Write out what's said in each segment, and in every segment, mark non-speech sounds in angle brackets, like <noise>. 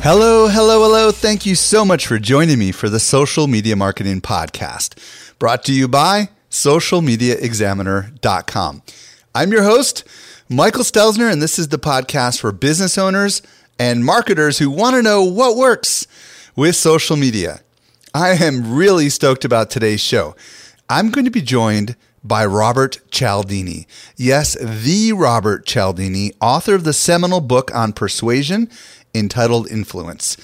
Hello, hello, hello. Thank you so much for joining me for the Social Media Marketing Podcast, brought to you by socialmediaexaminer.com. I'm your host, Michael Stelzner, and this is the podcast for business owners and marketers who want to know what works with social media. I am really stoked about today's show. I'm going to be joined by Robert Cialdini. Yes, the Robert Cialdini, author of the seminal book on persuasion entitled Influence.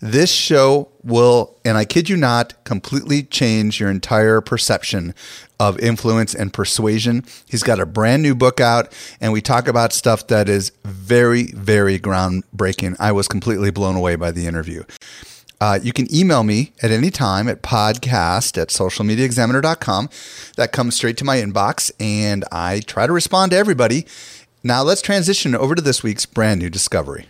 This show will, and I kid you not, completely change your entire perception of influence and persuasion. He's got a brand new book out, and we talk about stuff that is very, very groundbreaking. I was completely blown away by the interview. Uh, you can email me at any time at podcast at socialmediaexaminer.com. That comes straight to my inbox, and I try to respond to everybody. Now, let's transition over to this week's brand new discovery.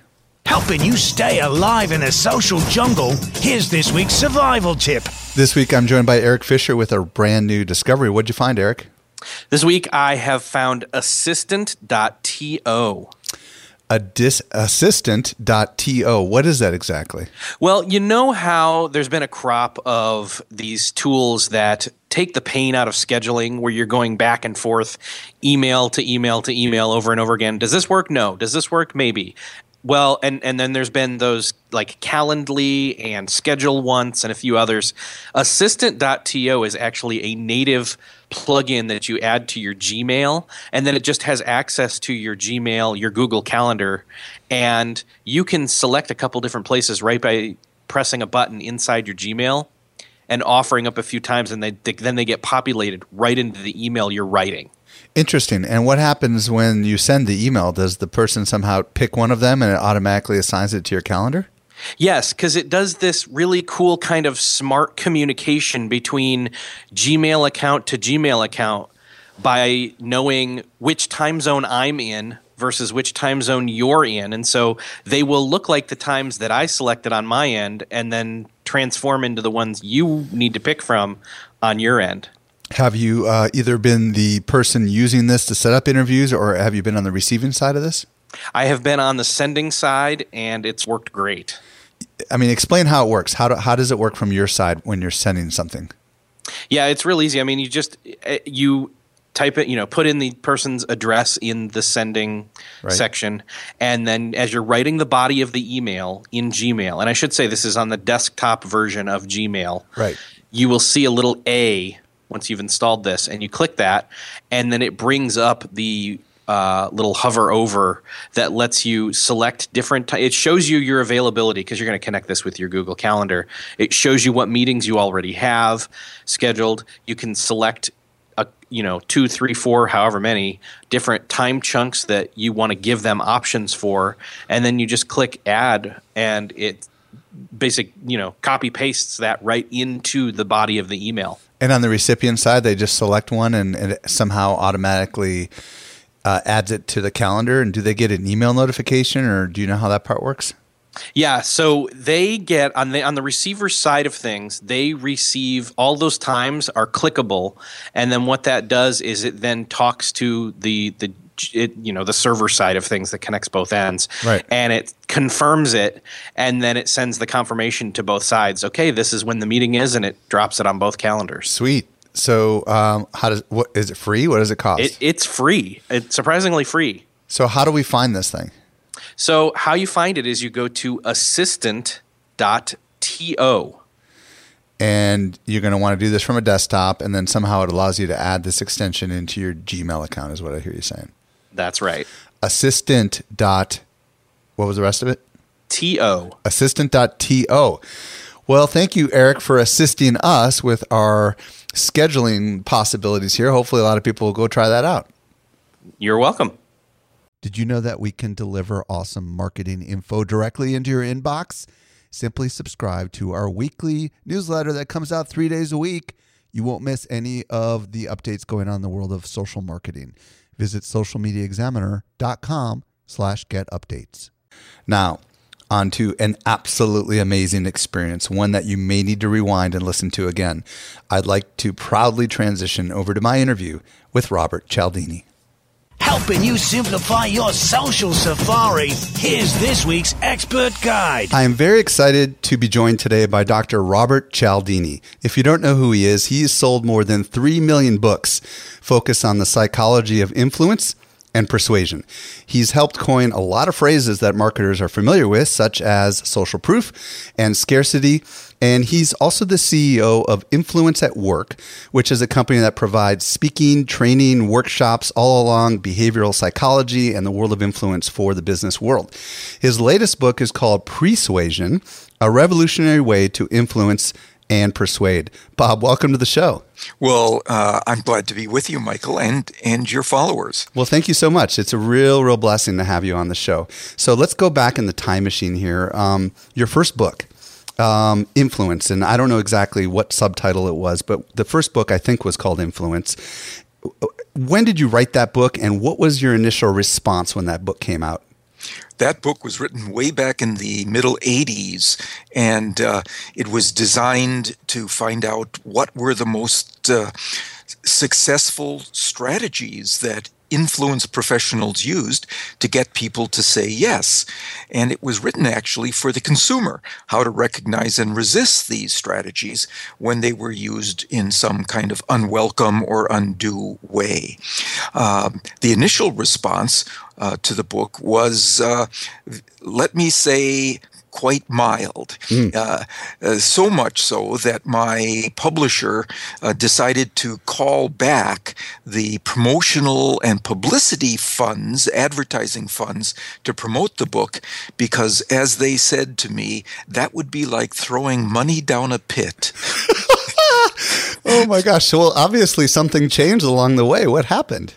Helping you stay alive in the social jungle, here's this week's survival tip. This week, I'm joined by Eric Fisher with a brand new discovery. What'd you find, Eric? This week, I have found assistant.to. A dis- assistant.to. What is that exactly? Well, you know how there's been a crop of these tools that take the pain out of scheduling where you're going back and forth, email to email to email over and over again. Does this work? No. Does this work? Maybe. Well, and and then there's been those like Calendly and ScheduleOnce and a few others. Assistant.to is actually a native plugin that you add to your Gmail, and then it just has access to your Gmail, your Google Calendar, and you can select a couple different places right by pressing a button inside your Gmail and offering up a few times, and they, then they get populated right into the email you're writing. Interesting. And what happens when you send the email? Does the person somehow pick one of them and it automatically assigns it to your calendar? Yes, because it does this really cool kind of smart communication between Gmail account to Gmail account by knowing which time zone I'm in versus which time zone you're in. And so they will look like the times that I selected on my end and then transform into the ones you need to pick from on your end. Have you uh, either been the person using this to set up interviews or have you been on the receiving side of this? I have been on the sending side and it's worked great. I mean, explain how it works. How, do, how does it work from your side when you're sending something? Yeah, it's real easy. I mean, you just eh, you type it, you know, put in the person's address in the sending right. section, and then as you're writing the body of the email in Gmail, and I should say this is on the desktop version of Gmail. Right. You will see a little A once you've installed this, and you click that, and then it brings up the uh, little hover over that lets you select different. T- it shows you your availability because you're going to connect this with your Google Calendar. It shows you what meetings you already have scheduled. You can select a you know two, three, four, however many different time chunks that you want to give them options for, and then you just click add, and it basic you know copy pastes that right into the body of the email. And on the recipient side, they just select one and it somehow automatically uh, adds it to the calendar. And do they get an email notification, or do you know how that part works? Yeah, so they get on the on the receiver side of things, they receive all those times are clickable, and then what that does is it then talks to the the it, you know the server side of things that connects both ends. Right. and it confirms it and then it sends the confirmation to both sides. Okay this is when the meeting is and it drops it on both calendars. Sweet. So um, how does what is it free? What does it cost? It, it's free. It's surprisingly free. So how do we find this thing? So how you find it is you go to assistant.to and you're going to want to do this from a desktop and then somehow it allows you to add this extension into your gmail account is what i hear you saying that's right. assistant dot what was the rest of it? to assistant.to. Well, thank you, Eric, for assisting us with our scheduling possibilities here. Hopefully, a lot of people will go try that out. you're welcome Did you know that we can deliver awesome marketing info directly into your inbox? Simply subscribe to our weekly newsletter that comes out three days a week. You won't miss any of the updates going on in the world of social marketing. Visit socialmediaexaminer.com slash get updates. Now, on to an absolutely amazing experience, one that you may need to rewind and listen to again. I'd like to proudly transition over to my interview with Robert Cialdini. Helping you simplify your social safari, here's this week's expert guide. I am very excited to be joined today by Dr. Robert Cialdini. If you don't know who he is, he's sold more than 3 million books focused on the psychology of influence and persuasion. He's helped coin a lot of phrases that marketers are familiar with, such as social proof and scarcity. And he's also the CEO of Influence at Work, which is a company that provides speaking, training, workshops all along behavioral psychology and the world of influence for the business world. His latest book is called Pre-Suasion, a revolutionary way to influence and persuade. Bob, welcome to the show. Well, uh, I'm glad to be with you, Michael, and and your followers. Well, thank you so much. It's a real, real blessing to have you on the show. So let's go back in the time machine here. Um, your first book, um, Influence, and I don't know exactly what subtitle it was, but the first book I think was called Influence. When did you write that book, and what was your initial response when that book came out? That book was written way back in the middle 80s, and uh, it was designed to find out what were the most uh, successful strategies that influence professionals used to get people to say yes. And it was written actually for the consumer, how to recognize and resist these strategies when they were used in some kind of unwelcome or undue way. Um, the initial response uh, to the book was, uh, let me say, quite mild. Mm. Uh, uh, so much so that my publisher uh, decided to call back the promotional and publicity funds, advertising funds, to promote the book because, as they said to me, that would be like throwing money down a pit. <laughs> oh my gosh. Well, obviously something changed along the way. What happened?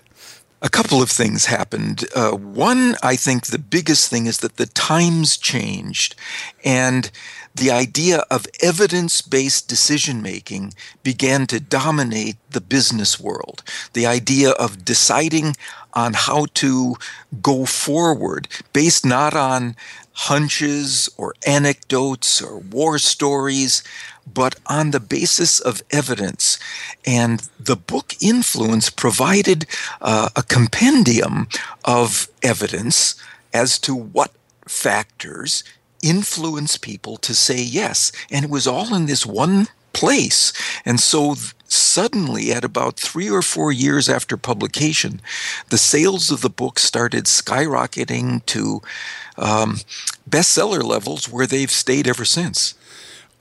A couple of things happened. Uh, one, I think the biggest thing is that the times changed and the idea of evidence based decision making began to dominate the business world. The idea of deciding on how to go forward based not on hunches or anecdotes or war stories, but on the basis of evidence. And the book Influence provided uh, a compendium of evidence as to what factors influence people to say yes. And it was all in this one place. And so suddenly, at about three or four years after publication, the sales of the book started skyrocketing to um, bestseller levels where they've stayed ever since.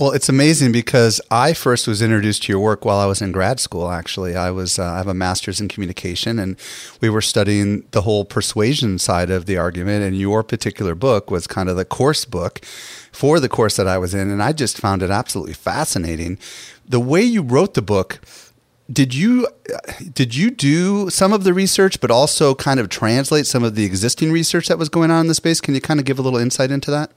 Well, it's amazing because I first was introduced to your work while I was in grad school. Actually, I was uh, I have a master's in communication, and we were studying the whole persuasion side of the argument. And your particular book was kind of the course book for the course that I was in, and I just found it absolutely fascinating. The way you wrote the book did you did you do some of the research but also kind of translate some of the existing research that was going on in the space can you kind of give a little insight into that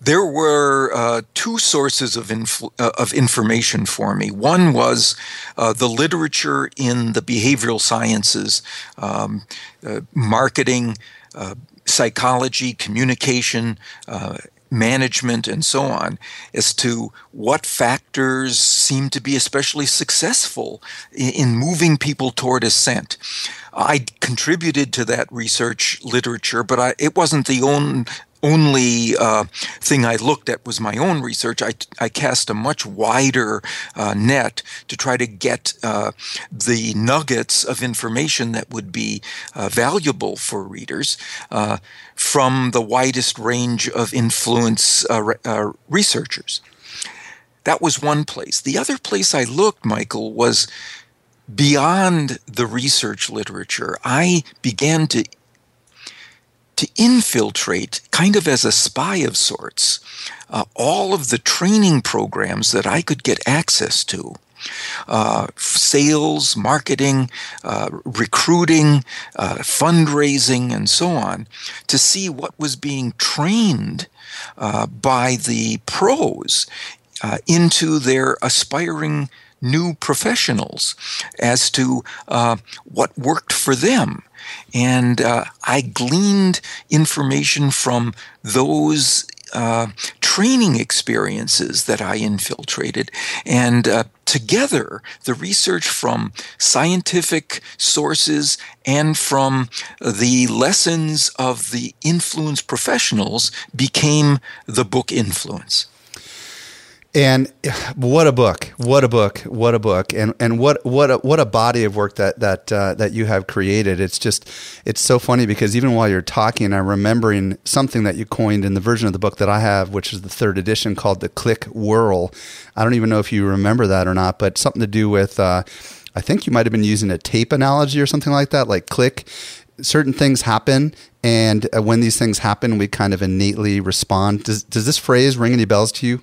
there were uh, two sources of uh, of information for me. One was uh, the literature in the behavioral sciences, um, uh, marketing, uh, psychology, communication. Uh, management and so on as to what factors seem to be especially successful in, in moving people toward assent. I contributed to that research literature, but I, it wasn't the only only uh, thing I looked at was my own research. I, I cast a much wider uh, net to try to get uh, the nuggets of information that would be uh, valuable for readers uh, from the widest range of influence uh, researchers. That was one place. The other place I looked, Michael, was beyond the research literature. I began to to infiltrate, kind of as a spy of sorts, uh, all of the training programs that I could get access to. Uh, sales, marketing, uh, recruiting, uh, fundraising, and so on, to see what was being trained uh, by the pros uh, into their aspiring new professionals as to uh, what worked for them. And uh, I gleaned information from those uh, training experiences that I infiltrated. And uh, together, the research from scientific sources and from the lessons of the influence professionals became the book Influence. And what a book! What a book! What a book! And and what what a, what a body of work that that uh, that you have created. It's just it's so funny because even while you're talking, I'm remembering something that you coined in the version of the book that I have, which is the third edition, called the Click Whirl. I don't even know if you remember that or not, but something to do with. Uh, I think you might have been using a tape analogy or something like that, like click. Certain things happen, and uh, when these things happen, we kind of innately respond. Does does this phrase ring any bells to you?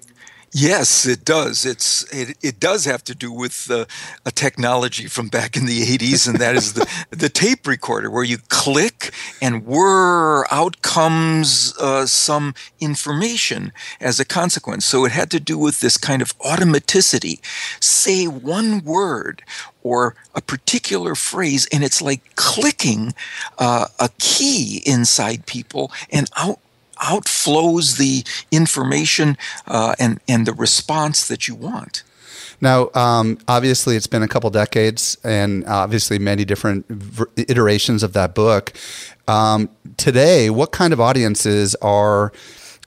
Yes, it does. It's it, it does have to do with uh, a technology from back in the 80s, and that is the, <laughs> the tape recorder, where you click and whir, out comes uh, some information as a consequence. So it had to do with this kind of automaticity. Say one word or a particular phrase, and it's like clicking uh, a key inside people, and out outflows the information uh, and and the response that you want. Now, um, obviously, it's been a couple decades, and obviously many different iterations of that book. Um, today, what kind of audiences are?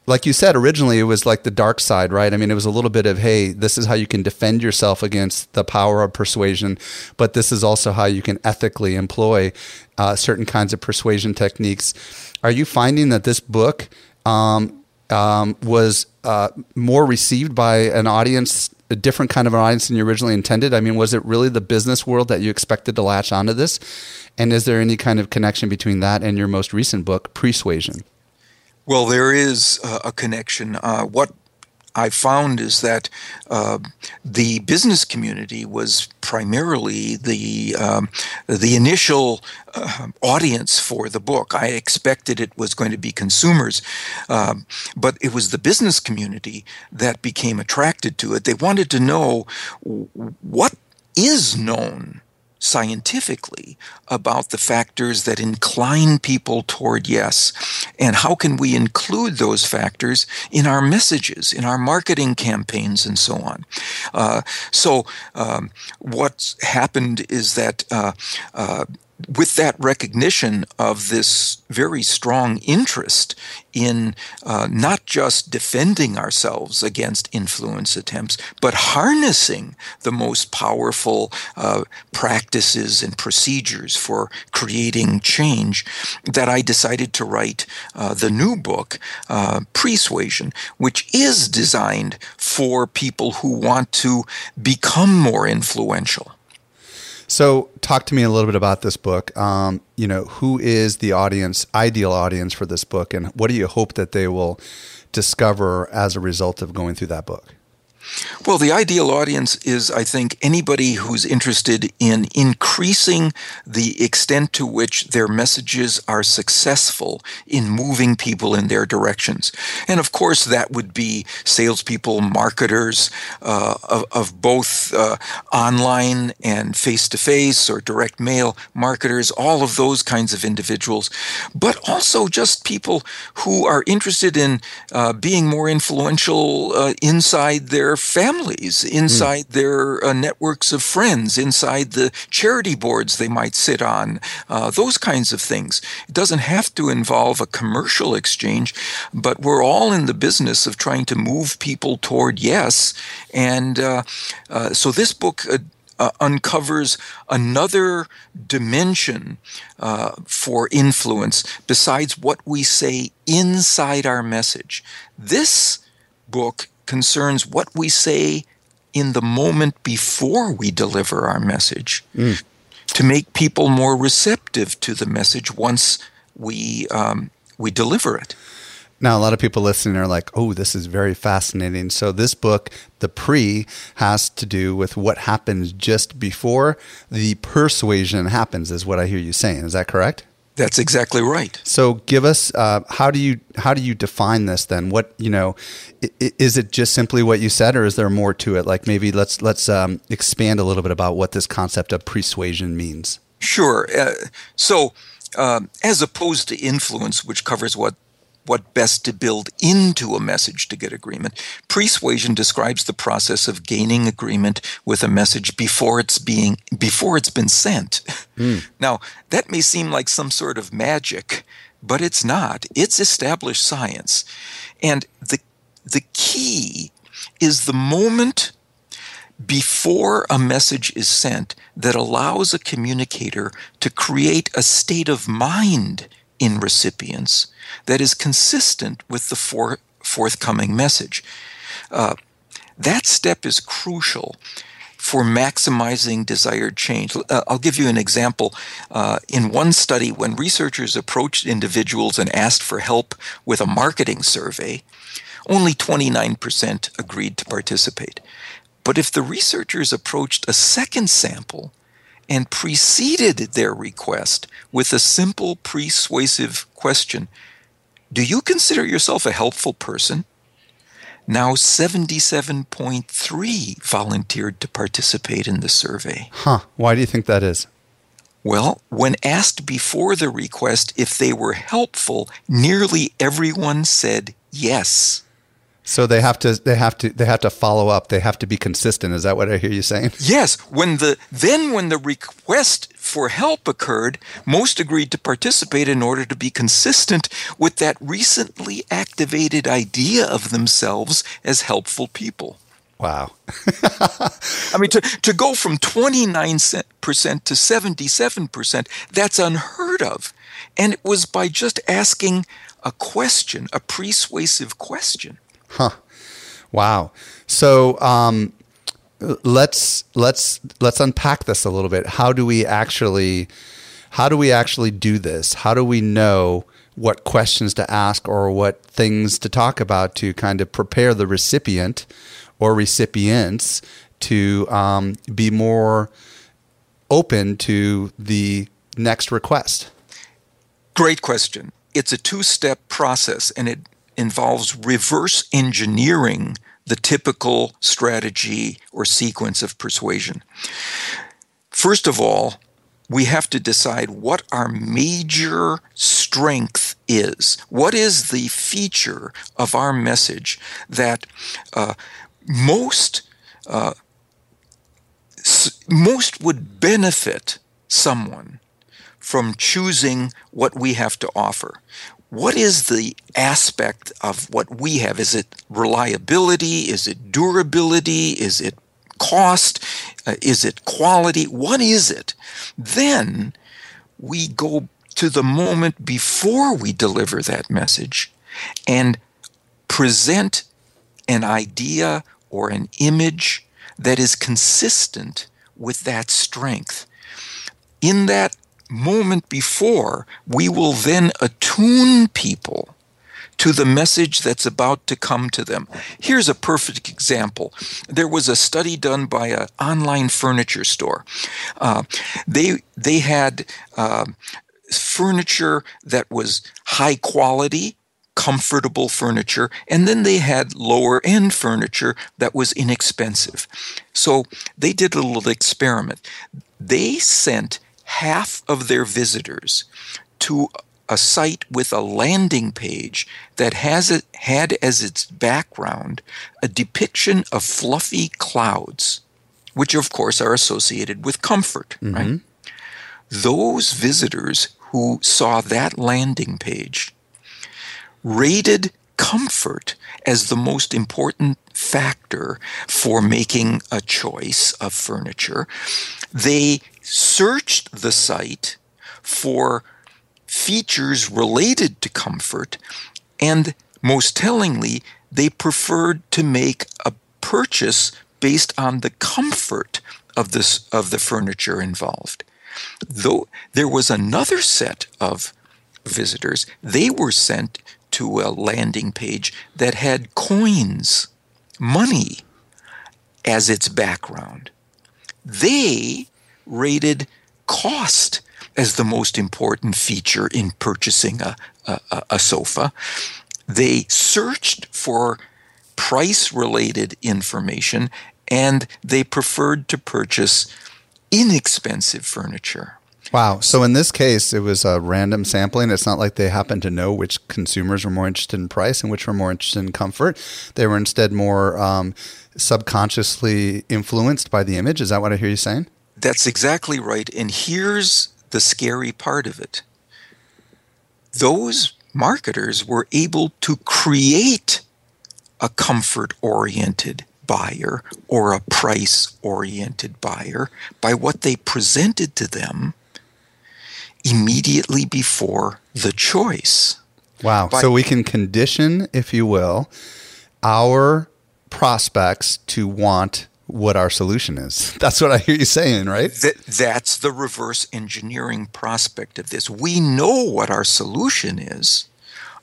Like you said, originally it was like the dark side, right? I mean, it was a little bit of, hey, this is how you can defend yourself against the power of persuasion, but this is also how you can ethically employ uh, certain kinds of persuasion techniques. Are you finding that this book um, um, was uh, more received by an audience, a different kind of an audience than you originally intended? I mean, was it really the business world that you expected to latch onto this? And is there any kind of connection between that and your most recent book, Pre-Suasion? Well, there is a connection. Uh, what I found is that uh, the business community was primarily the um, the initial uh, audience for the book. I expected it was going to be consumers, um, but it was the business community that became attracted to it. They wanted to know what is known scientifically about the factors that incline people toward yes and how can we include those factors in our messages in our marketing campaigns and so on. Uh, so um, what's happened is that uh, uh, with that recognition of this very strong interest in uh, not just defending ourselves against influence attempts, but harnessing the most powerful uh, practices and procedures for creating change, that I decided to write uh, the new book, uh, Pre-Suasion, which is designed for people who want to become more influential. So, talk to me a little bit about this book. Um, you know, who is the audience, ideal audience for this book, and what do you hope that they will discover as a result of going through that book? Well, the ideal audience is, I think, anybody who's interested in increasing the extent to which their messages are successful in moving people in their directions. And of course, that would be salespeople, marketers uh, of, of, both uh, online and face to face or direct mail marketers, all of those kinds of individuals, but also just people who are interested in uh, being more influential uh, inside their families, inside mm. their uh, networks of friends, inside the charity boards they might sit on, uh, those kinds of things. It doesn't have to involve a commercial exchange, but we're all in the business of trying to move people toward yes. And uh, uh so this book. Uh, uh, uncovers another dimension uh, for influence besides what we say inside our message. This book concerns what we say in the moment before we deliver our message mm. to make people more receptive to the message once we um, we deliver it. Now, a lot of people listening are like, oh, this is very fascinating. So, this book, The Pre, has to do with what happens just before the persuasion happens, is what I hear you saying. Is that correct? That's exactly right. So, give us uh, how do you how do you define this then? What you know is it just simply what you said, or is there more to it? Like maybe let's let's um, expand a little bit about what this concept of pre-suasion means. Sure. Uh, so, uh, as opposed to influence, which covers what what best to build into a message to get agreement. Pre-Suasion describes the process of gaining agreement with a message before it's being before it's been sent. Mm. <laughs> Now, that may seem like some sort of magic, but it's not. It's established science. And the the key is the moment before a message is sent that allows a communicator to create a state of mind in recipients that is consistent with the for- forthcoming message. Uh, that step is crucial for maximizing desired change. Uh, I'll give you an example. Uh, in one study, when researchers approached individuals and asked for help with a marketing survey, only 29% agreed to participate. But if the researchers approached a second sample and preceded their request with a simple persuasive question Do you consider yourself a helpful person? Now 77.3 volunteered to participate in the survey. Huh. Why do you think that is? Well, when asked before the request if they were helpful, nearly everyone said yes. So they have to they have to they have to follow up. They have to be consistent. Is that what I hear you saying? Yes. When the then when the request for help occurred, most agreed to participate in order to be consistent with that recently activated idea of themselves as helpful people. Wow. <laughs> I mean, to, to go from 29% to 77%, that's unheard of. And it was by just asking a question, a persuasive question. Huh. Wow. So um, let's let's let's unpack this a little bit. How do we actually how do we actually do this? How do we know what questions to ask or what things to talk about to kind of prepare the recipient or recipients to um, be more open to the next request? Great question. It's a two step process and it involves reverse engineering the typical strategy or sequence of persuasion. First of all, we have to decide what our major strength is. What is the feature of our message that uh, most uh, s- most would benefit someone from choosing what we have to offer? What is the aspect of what we have? Is it reliability? Is it durability? Is it cost? Uh, is it quality? What is it? Then we go to the moment before we deliver that message and present an idea or an image that is consistent with that strength. In that moment before, we will then attune people to the message that's about to come to them. Here's a perfect example. There was a study done by an online furniture store. Uh, they they had uh, furniture that was high quality. Comfortable furniture, and then they had lower end furniture that was inexpensive. So they did a little experiment. They sent half of their visitors to a site with a landing page that has it, had as its background a depiction of fluffy clouds, which of course are associated with comfort, mm-hmm. right? Those visitors who saw that landing page rated comfort as the most important factor for making a choice of furniture. They searched the site for features related to comfort, and most tellingly, they preferred to make a purchase based on the comfort of this of the furniture involved. Though there was another set of visitors, they were sent to a landing page that had coins, money, as its background. They rated cost as the most important feature in purchasing a, a, a sofa. They searched for price related information and they preferred to purchase inexpensive furniture. Wow. So in this case, it was a random sampling. It's not like they happened to know which consumers were more interested in price and which were more interested in comfort. They were instead more um, subconsciously influenced by the image. Is that what I hear you saying? That's exactly right. And here's the scary part of it those marketers were able to create a comfort oriented buyer or a price oriented buyer by what they presented to them immediately before the choice. Wow. By, so we can condition, if you will, our prospects to want what our solution is. <laughs> That's what I hear you saying, right? That, that's the reverse engineering prospect of this. We know what our solution is.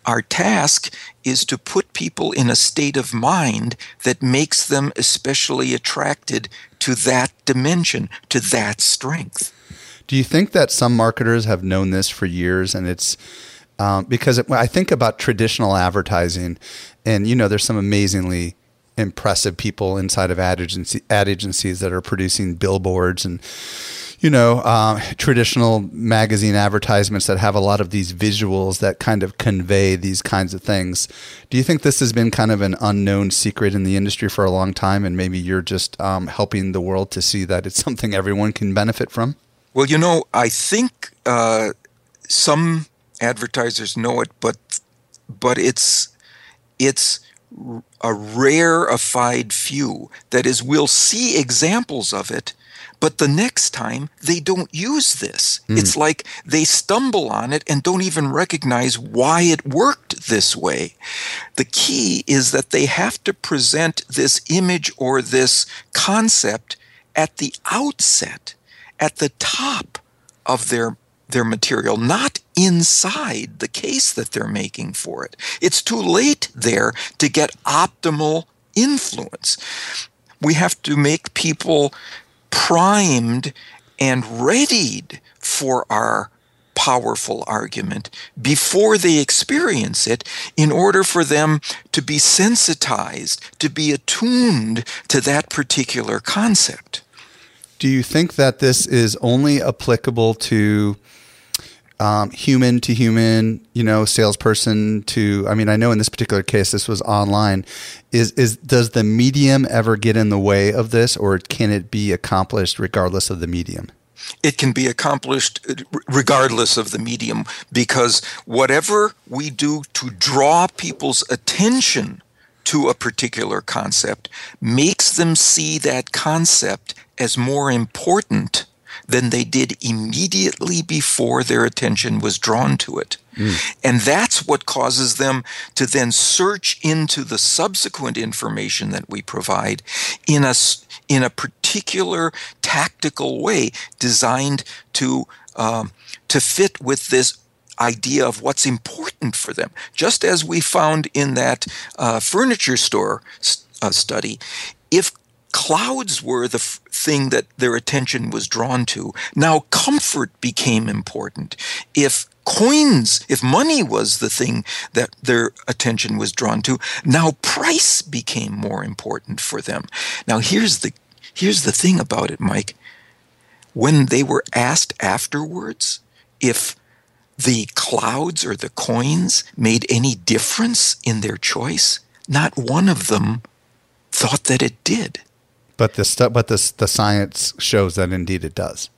Our task is to put people in a state of mind that makes them especially attracted to that dimension, to that strength. Do you think that some marketers have known this for years and it's um, because it, I think about traditional advertising, and you know, there's some amazingly impressive people inside of ad, agency, ad agencies that are producing billboards and you know uh, traditional magazine advertisements that have a lot of these visuals that kind of convey these kinds of things. Do you think this has been kind of an unknown secret in the industry for a long time, and maybe you're just um, helping the world to see that it's <laughs> something everyone can benefit from? Well, you know, I think uh, some advertisers know it, but but it's it's a rarefied few. That is, we'll see examples of it, but the next time they don't use this. Mm. It's like they stumble on it and don't even recognize why it worked this way. The key is that they have to present this image or this concept at the outset at the top of their their material, not inside the case that they're making for it. It's too late there to get optimal influence. We have to make people primed and readied for our powerful argument before they experience it in order for them to be sensitized, to be attuned to that particular concept. Do you think that this is only applicable to um, human to human, you know, salesperson to? I mean, I know in this particular case, this was online. Is is does the medium ever get in the way of this, or can it be accomplished regardless of the medium? It can be accomplished uh, regardless of the medium because whatever we do to draw people's attention to a particular concept makes them see that concept as more important than they did immediately before their attention was drawn to it. Mm. And that's what causes them to then search into the subsequent information that we provide in a, in a particular tactical way designed to, um, to fit with this idea of what's important for them. Just as we found in that uh, furniture store uh, study, if clouds were the f- thing that their attention was drawn to, now comfort became important. If coins, if money was the thing that their attention was drawn to, now price became more important for them. Now here's the here's the thing about it, Mike. When they were asked afterwards if the clouds or the coins made any difference in their choice, not one of them thought that it did. But the stu- but the the science shows that indeed it does.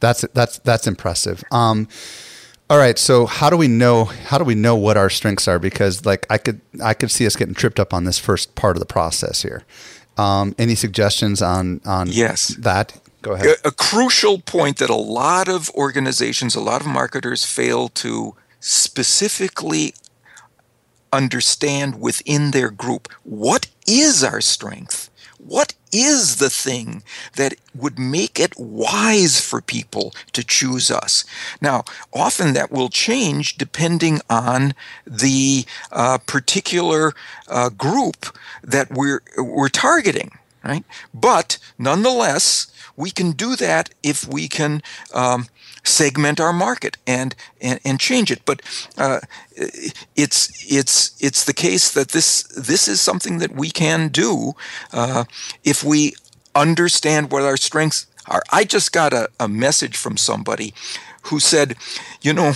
That's that's that's impressive. Um, all right, so how do we know how do we know what our strengths are? Because like I could I could see us getting tripped up on this first part of the process here. Um, any suggestions on on yes that? Go ahead. A, a crucial point that a lot of organizations, a lot of marketers fail to specifically understand within their group what is our strength What is the thing that would make it wise for people to choose us? Now, often that will change depending on the uh, particular uh, group that we're we're targeting, right? But nonetheless, we can do that if we can um, segment our market and, and, and change it. But uh, it's it's it's the case that this this is something that we can do uh, if we understand what our strengths are. I just got a, a message from somebody who said, you know,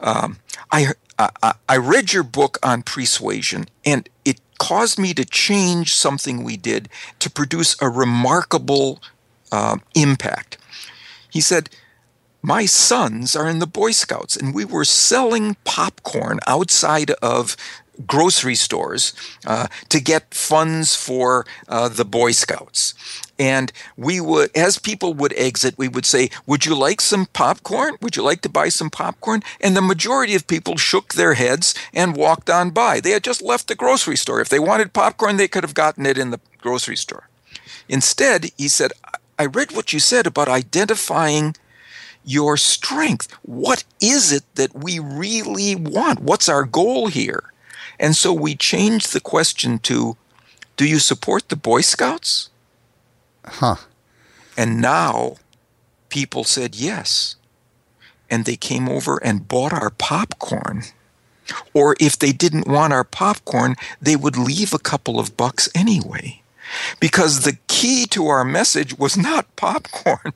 um, I, I I read your book on persuasion and it caused me to change something we did to produce a remarkable uh, impact. He said, my sons are in the Boy Scouts, and we were selling popcorn outside of grocery stores uh, to get funds for uh, the Boy Scouts. And we would, as people would exit, we would say, Would you like some popcorn? Would you like to buy some popcorn? And the majority of people shook their heads and walked on by. They had just left the grocery store. If they wanted popcorn, they could have gotten it in the grocery store. Instead, he said, I read what you said about identifying your strength. What is it that we really want? What's our goal here? And so we changed the question to Do you support the Boy Scouts? Huh. And now people said yes. And they came over and bought our popcorn. Or if they didn't want our popcorn, they would leave a couple of bucks anyway. Because the key to our message was not <laughs> popcorn,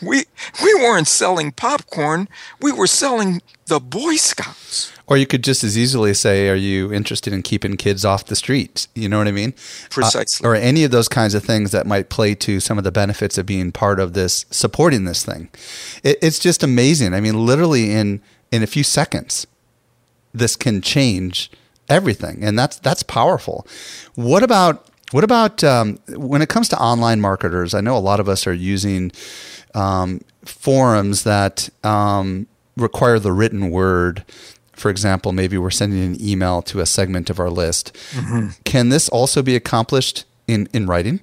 we we weren't selling popcorn. We were selling the Boy Scouts. Or you could just as easily say, "Are you interested in keeping kids off the streets?" You know what I mean? Precisely. Uh, or any of those kinds of things that might play to some of the benefits of being part of this, supporting this thing. It, it's just amazing. I mean, literally in in a few seconds, this can change everything, and that's that's powerful. What about what about um, when it comes to online marketers? I know a lot of us are using um, forums that um, require the written word. For example, maybe we're sending an email to a segment of our list. Mm-hmm. Can this also be accomplished in, in writing?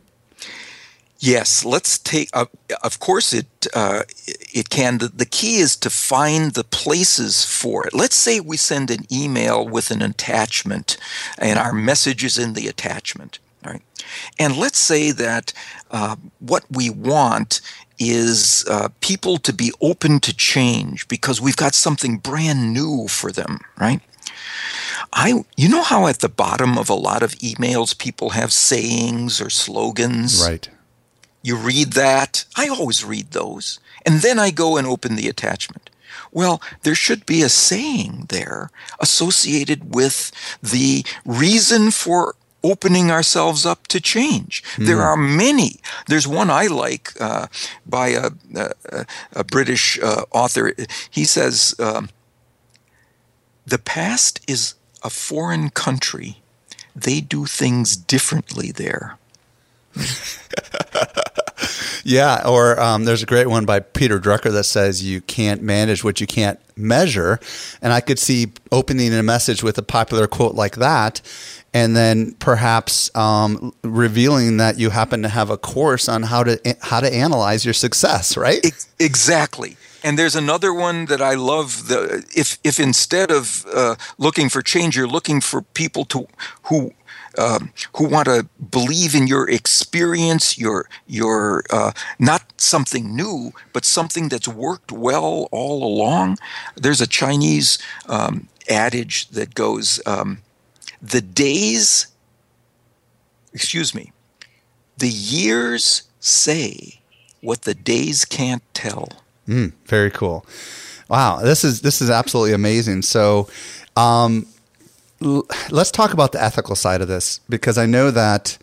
Yes, let's take. Uh, of course, it uh, it can. The, the key is to find the places for it. Let's say we send an email with an attachment, and our message is in the attachment. Right? And let's say that uh, what we want is uh, people to be open to change because we've got something brand new for them, right? I, you know how at the bottom of a lot of emails people have sayings or slogans? Right. You read that. I always read those. And then I go and open the attachment. Well, there should be a saying there associated with the reason for opening ourselves up to change. Mm. There hmm. are many. There's one I like uh, by a, a, a British uh, author. He says, um, The past is a foreign country. They do things differently there. <laughs> yeah, or um, there's a great one by Peter Drucker that says you can't manage what you can't measure. And I could see opening a message with a popular quote like that and then perhaps um, revealing that you happen to have a course on how to how to analyze your success, right? Exactly. And there's another one that I love. The if if instead of uh, looking for change, you're looking for people to who um, who want to believe in your experience, your your uh, not something new, but something that's worked well all along. There's a Chinese um, adage that goes. Um, the days, excuse me, the years say what the days can't tell. Mm, very cool. Wow, this is this is absolutely amazing. So, um, l- let's talk about the ethical side of this because I know that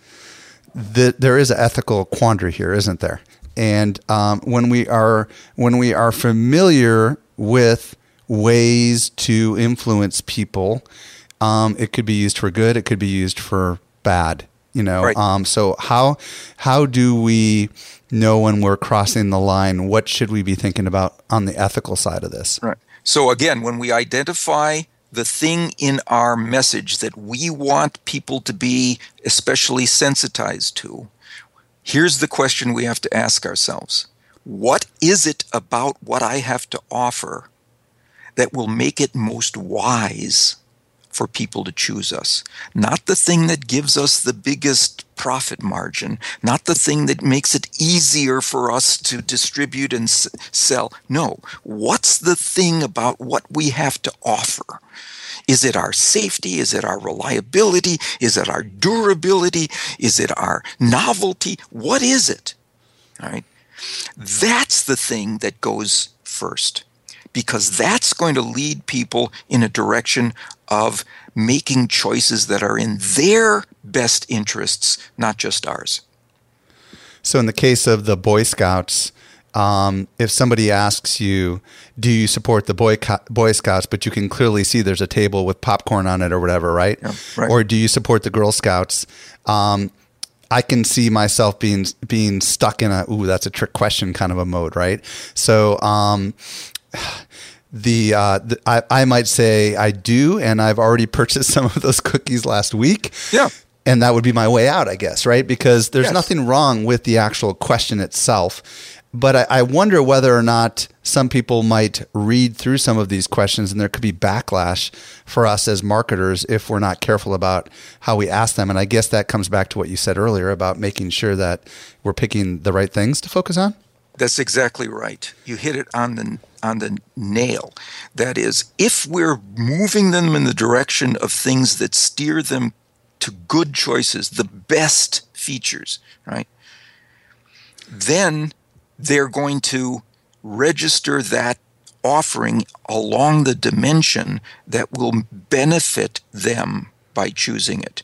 the, there is an ethical quandary here, isn't there? And um, when we are when we are familiar with ways to influence people um, it could be used for good. It could be used for bad. You know. Right. Um, so how how do we know when we're crossing the line? What should we be thinking about on the ethical side of this? Right. So again, when we identify the thing in our message that we want people to be especially sensitized to, here's the question we have to ask ourselves What is it about what I have to offer that will make it most wise for people to choose us? Not the thing that gives us the biggest profit margin, not the thing that makes it easier for us to distribute and s- sell. No, what's the thing about what we have to offer? Is it our safety? Is it our reliability? Is it our durability? Is it our novelty? What is it? All right. That's the thing that goes first because that's going to lead people in a direction of making choices that are in their best interests, not just ours. So, in the case of the Boy Scouts, um, if somebody asks you, "Do you support the Boy Boy Scouts?" but you can clearly see there's a table with popcorn on it or whatever, right? Yeah, right. Or do you support the Girl Scouts? Um, I can see myself being being stuck in a ooh, that's a trick question kind of a mode, right? So, um, the, uh, the I, I might say I do, and I've already purchased some of those cookies last week. Yeah. And that would be my way out, I guess, right? Because there's Yes. nothing wrong with the actual question itself. But I, I wonder whether or not some people might read through some of these questions and there could be backlash for us as marketers if we're not careful about how we ask them. And I guess that comes back to what you said earlier about making sure that we're picking the right things to focus on. That's exactly right. You hit it on the on the nail. That is, if we're moving them in the direction of things that steer them to good choices, the best features, right? Then they're going to register that offering along the dimension that will benefit them by choosing it.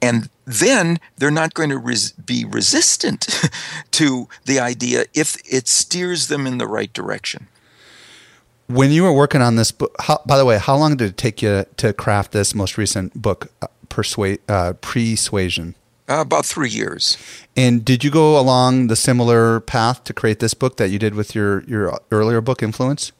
And then they're not going to res- be resistant <laughs> to the idea if it steers them in the right direction. When you were working on this book, how, by the way, how long did it take you to craft this most recent book, uh, Persuade, uh, Pre-Suasion? Uh, about three years. And did you go along the similar path to create this book that you did with your, your earlier book, Influence?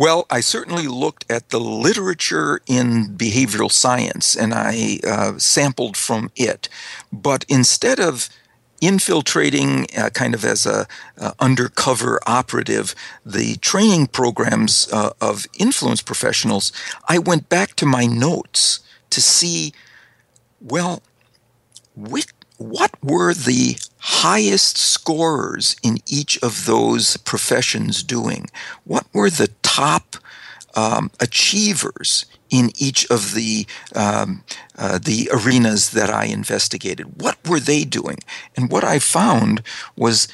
Well, I certainly looked at the literature in behavioral science and I uh, sampled from it. But instead of infiltrating uh, kind of as a uh, undercover operative the training programs uh, of influence professionals, I went back to my notes to see, well, which, what were the highest scorers in each of those professions doing? What were the top um, achievers in each of the um, uh, the arenas that I investigated? What were they doing? And what I found was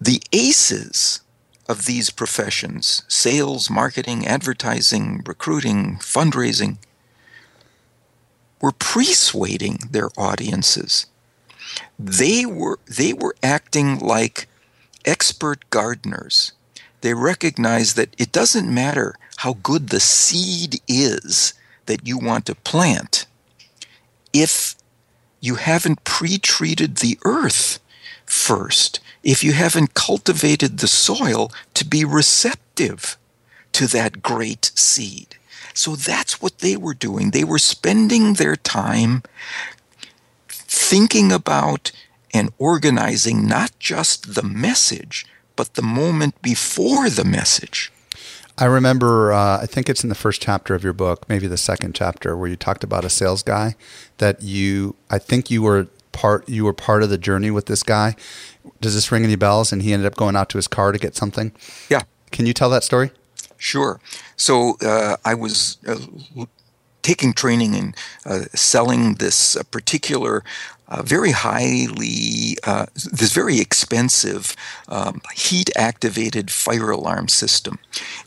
the aces of these professions sales, marketing, advertising, recruiting, fundraising were persuading their audiences. They were they were acting like expert gardeners. They recognize that it doesn't matter how good the seed is that you want to plant if you haven't pre-treated the earth first, if you haven't cultivated the soil to be receptive to that great seed. So that's what they were doing. They were spending their time thinking about and organizing not just the message, but the moment before the message. I remember, uh, I think it's in the first chapter of your book, maybe the second chapter, where you talked about a sales guy that you, I think you were part, you were part of the journey with this guy. Does this ring any bells? And he ended up going out to his car to get something. Yeah, Can you tell that story? Sure. So uh, I was uh, taking training in uh, selling this uh, particular, uh, very highly, uh, this very expensive um, heat activated fire alarm system.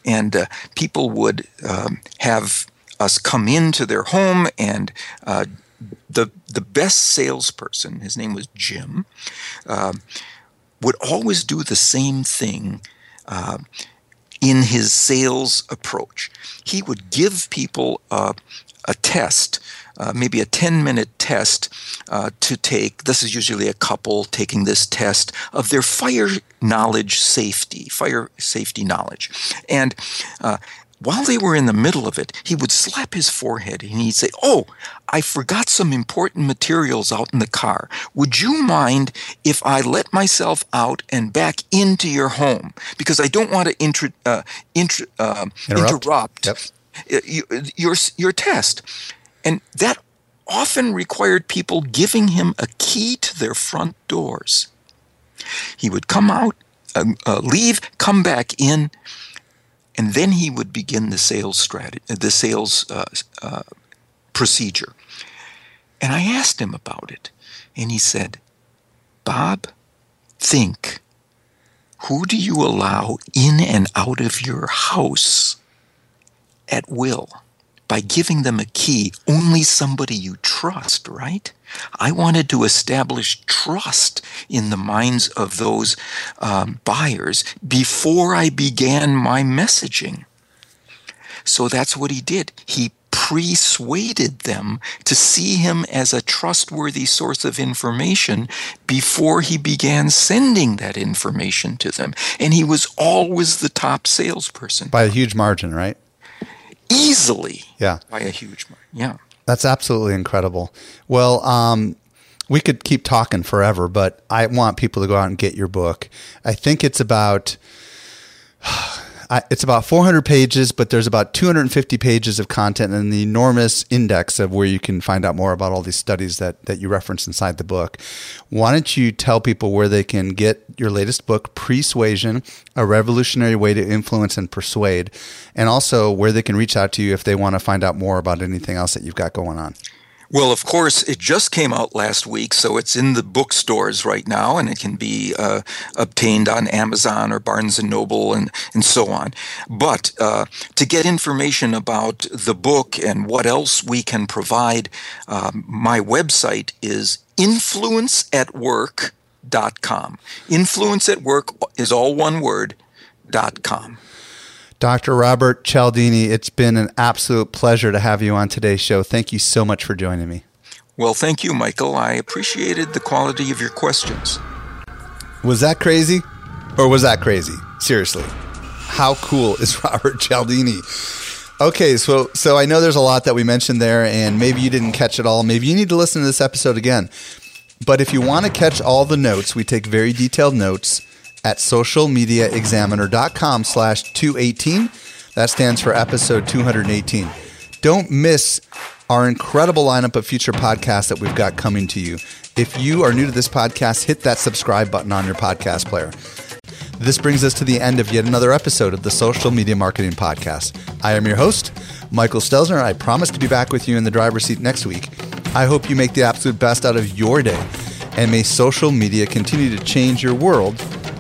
And uh, people would um, have us come into their home and uh, the the best salesperson, his name was Jim, uh, would always do the same thing uh, in his sales approach. He would give people uh, a test, uh, maybe a 10 minute test uh, to take. This is usually a couple taking this test of their fire knowledge safety, fire safety knowledge. And uh, while they were in the middle of it, he would slap his forehead and he'd say, Oh, I forgot some important materials out in the car. Would you mind if I let myself out and back into your home? Because I don't want to inter- uh, inter- uh, interrupt, interrupt yep. your, your test. And that often required people giving him a key to their front doors. He would come out, uh, uh, leave, come back in, and then he would begin the sales strategy, the sales uh, uh, procedure. And I asked him about it, and he said, "Bob, think. Who do you allow in and out of your house at will?" By giving them a key, only somebody you trust, right? I wanted to establish trust in the minds of those um, buyers before I began my messaging. So that's what he did. He persuaded them to see him as a trustworthy source of information before he began sending that information to them. And he was always the top salesperson. By a huge margin, right? Easily yeah. by a huge margin. Yeah. That's absolutely incredible. Well, um, we could keep talking forever, but I want people to go out and get your book. I think it's about I, it's about 400 pages, but there's about 250 pages of content and the enormous index of where you can find out more about all these studies that, that you reference inside the book. Why don't you tell people where they can get your latest book, Pre-Suasion, A Revolutionary Way to Influence and Persuade, and also where they can reach out to you if they want to find out more about anything else that you've got going on? Well, of course, it just came out last week, so it's in the bookstores right now, and it can be uh, obtained on Amazon or Barnes and Noble and, and so on. But uh, to get information about the book and what else we can provide, um, my website is influenceatwork.com. Influence at work is all one word, dot com. Dr. Robert Cialdini, it's been an absolute pleasure to have you on today's show. Thank you so much for joining me. Well, thank you, Michael. I appreciated the quality of your questions. Was that crazy? Or was that crazy? Seriously. How cool is <laughs> Robert Cialdini? Okay, so so I know there's a lot that we mentioned there and maybe you didn't catch it all. Maybe you need to listen to this episode again. But if you want to catch all the notes, we take very detailed notes at socialmediaexaminer.com slash 218. That stands for episode 218. Don't miss our incredible lineup of future podcasts that we've got coming to you. If you are new to this podcast, hit that subscribe button on your podcast player. This brings us to the end of yet another episode of the Social Media Marketing Podcast. I am your host, Michael Stelzner. I promise to be back with you in the driver's seat next week. I hope you make the absolute best out of your day, and may social media continue to change your world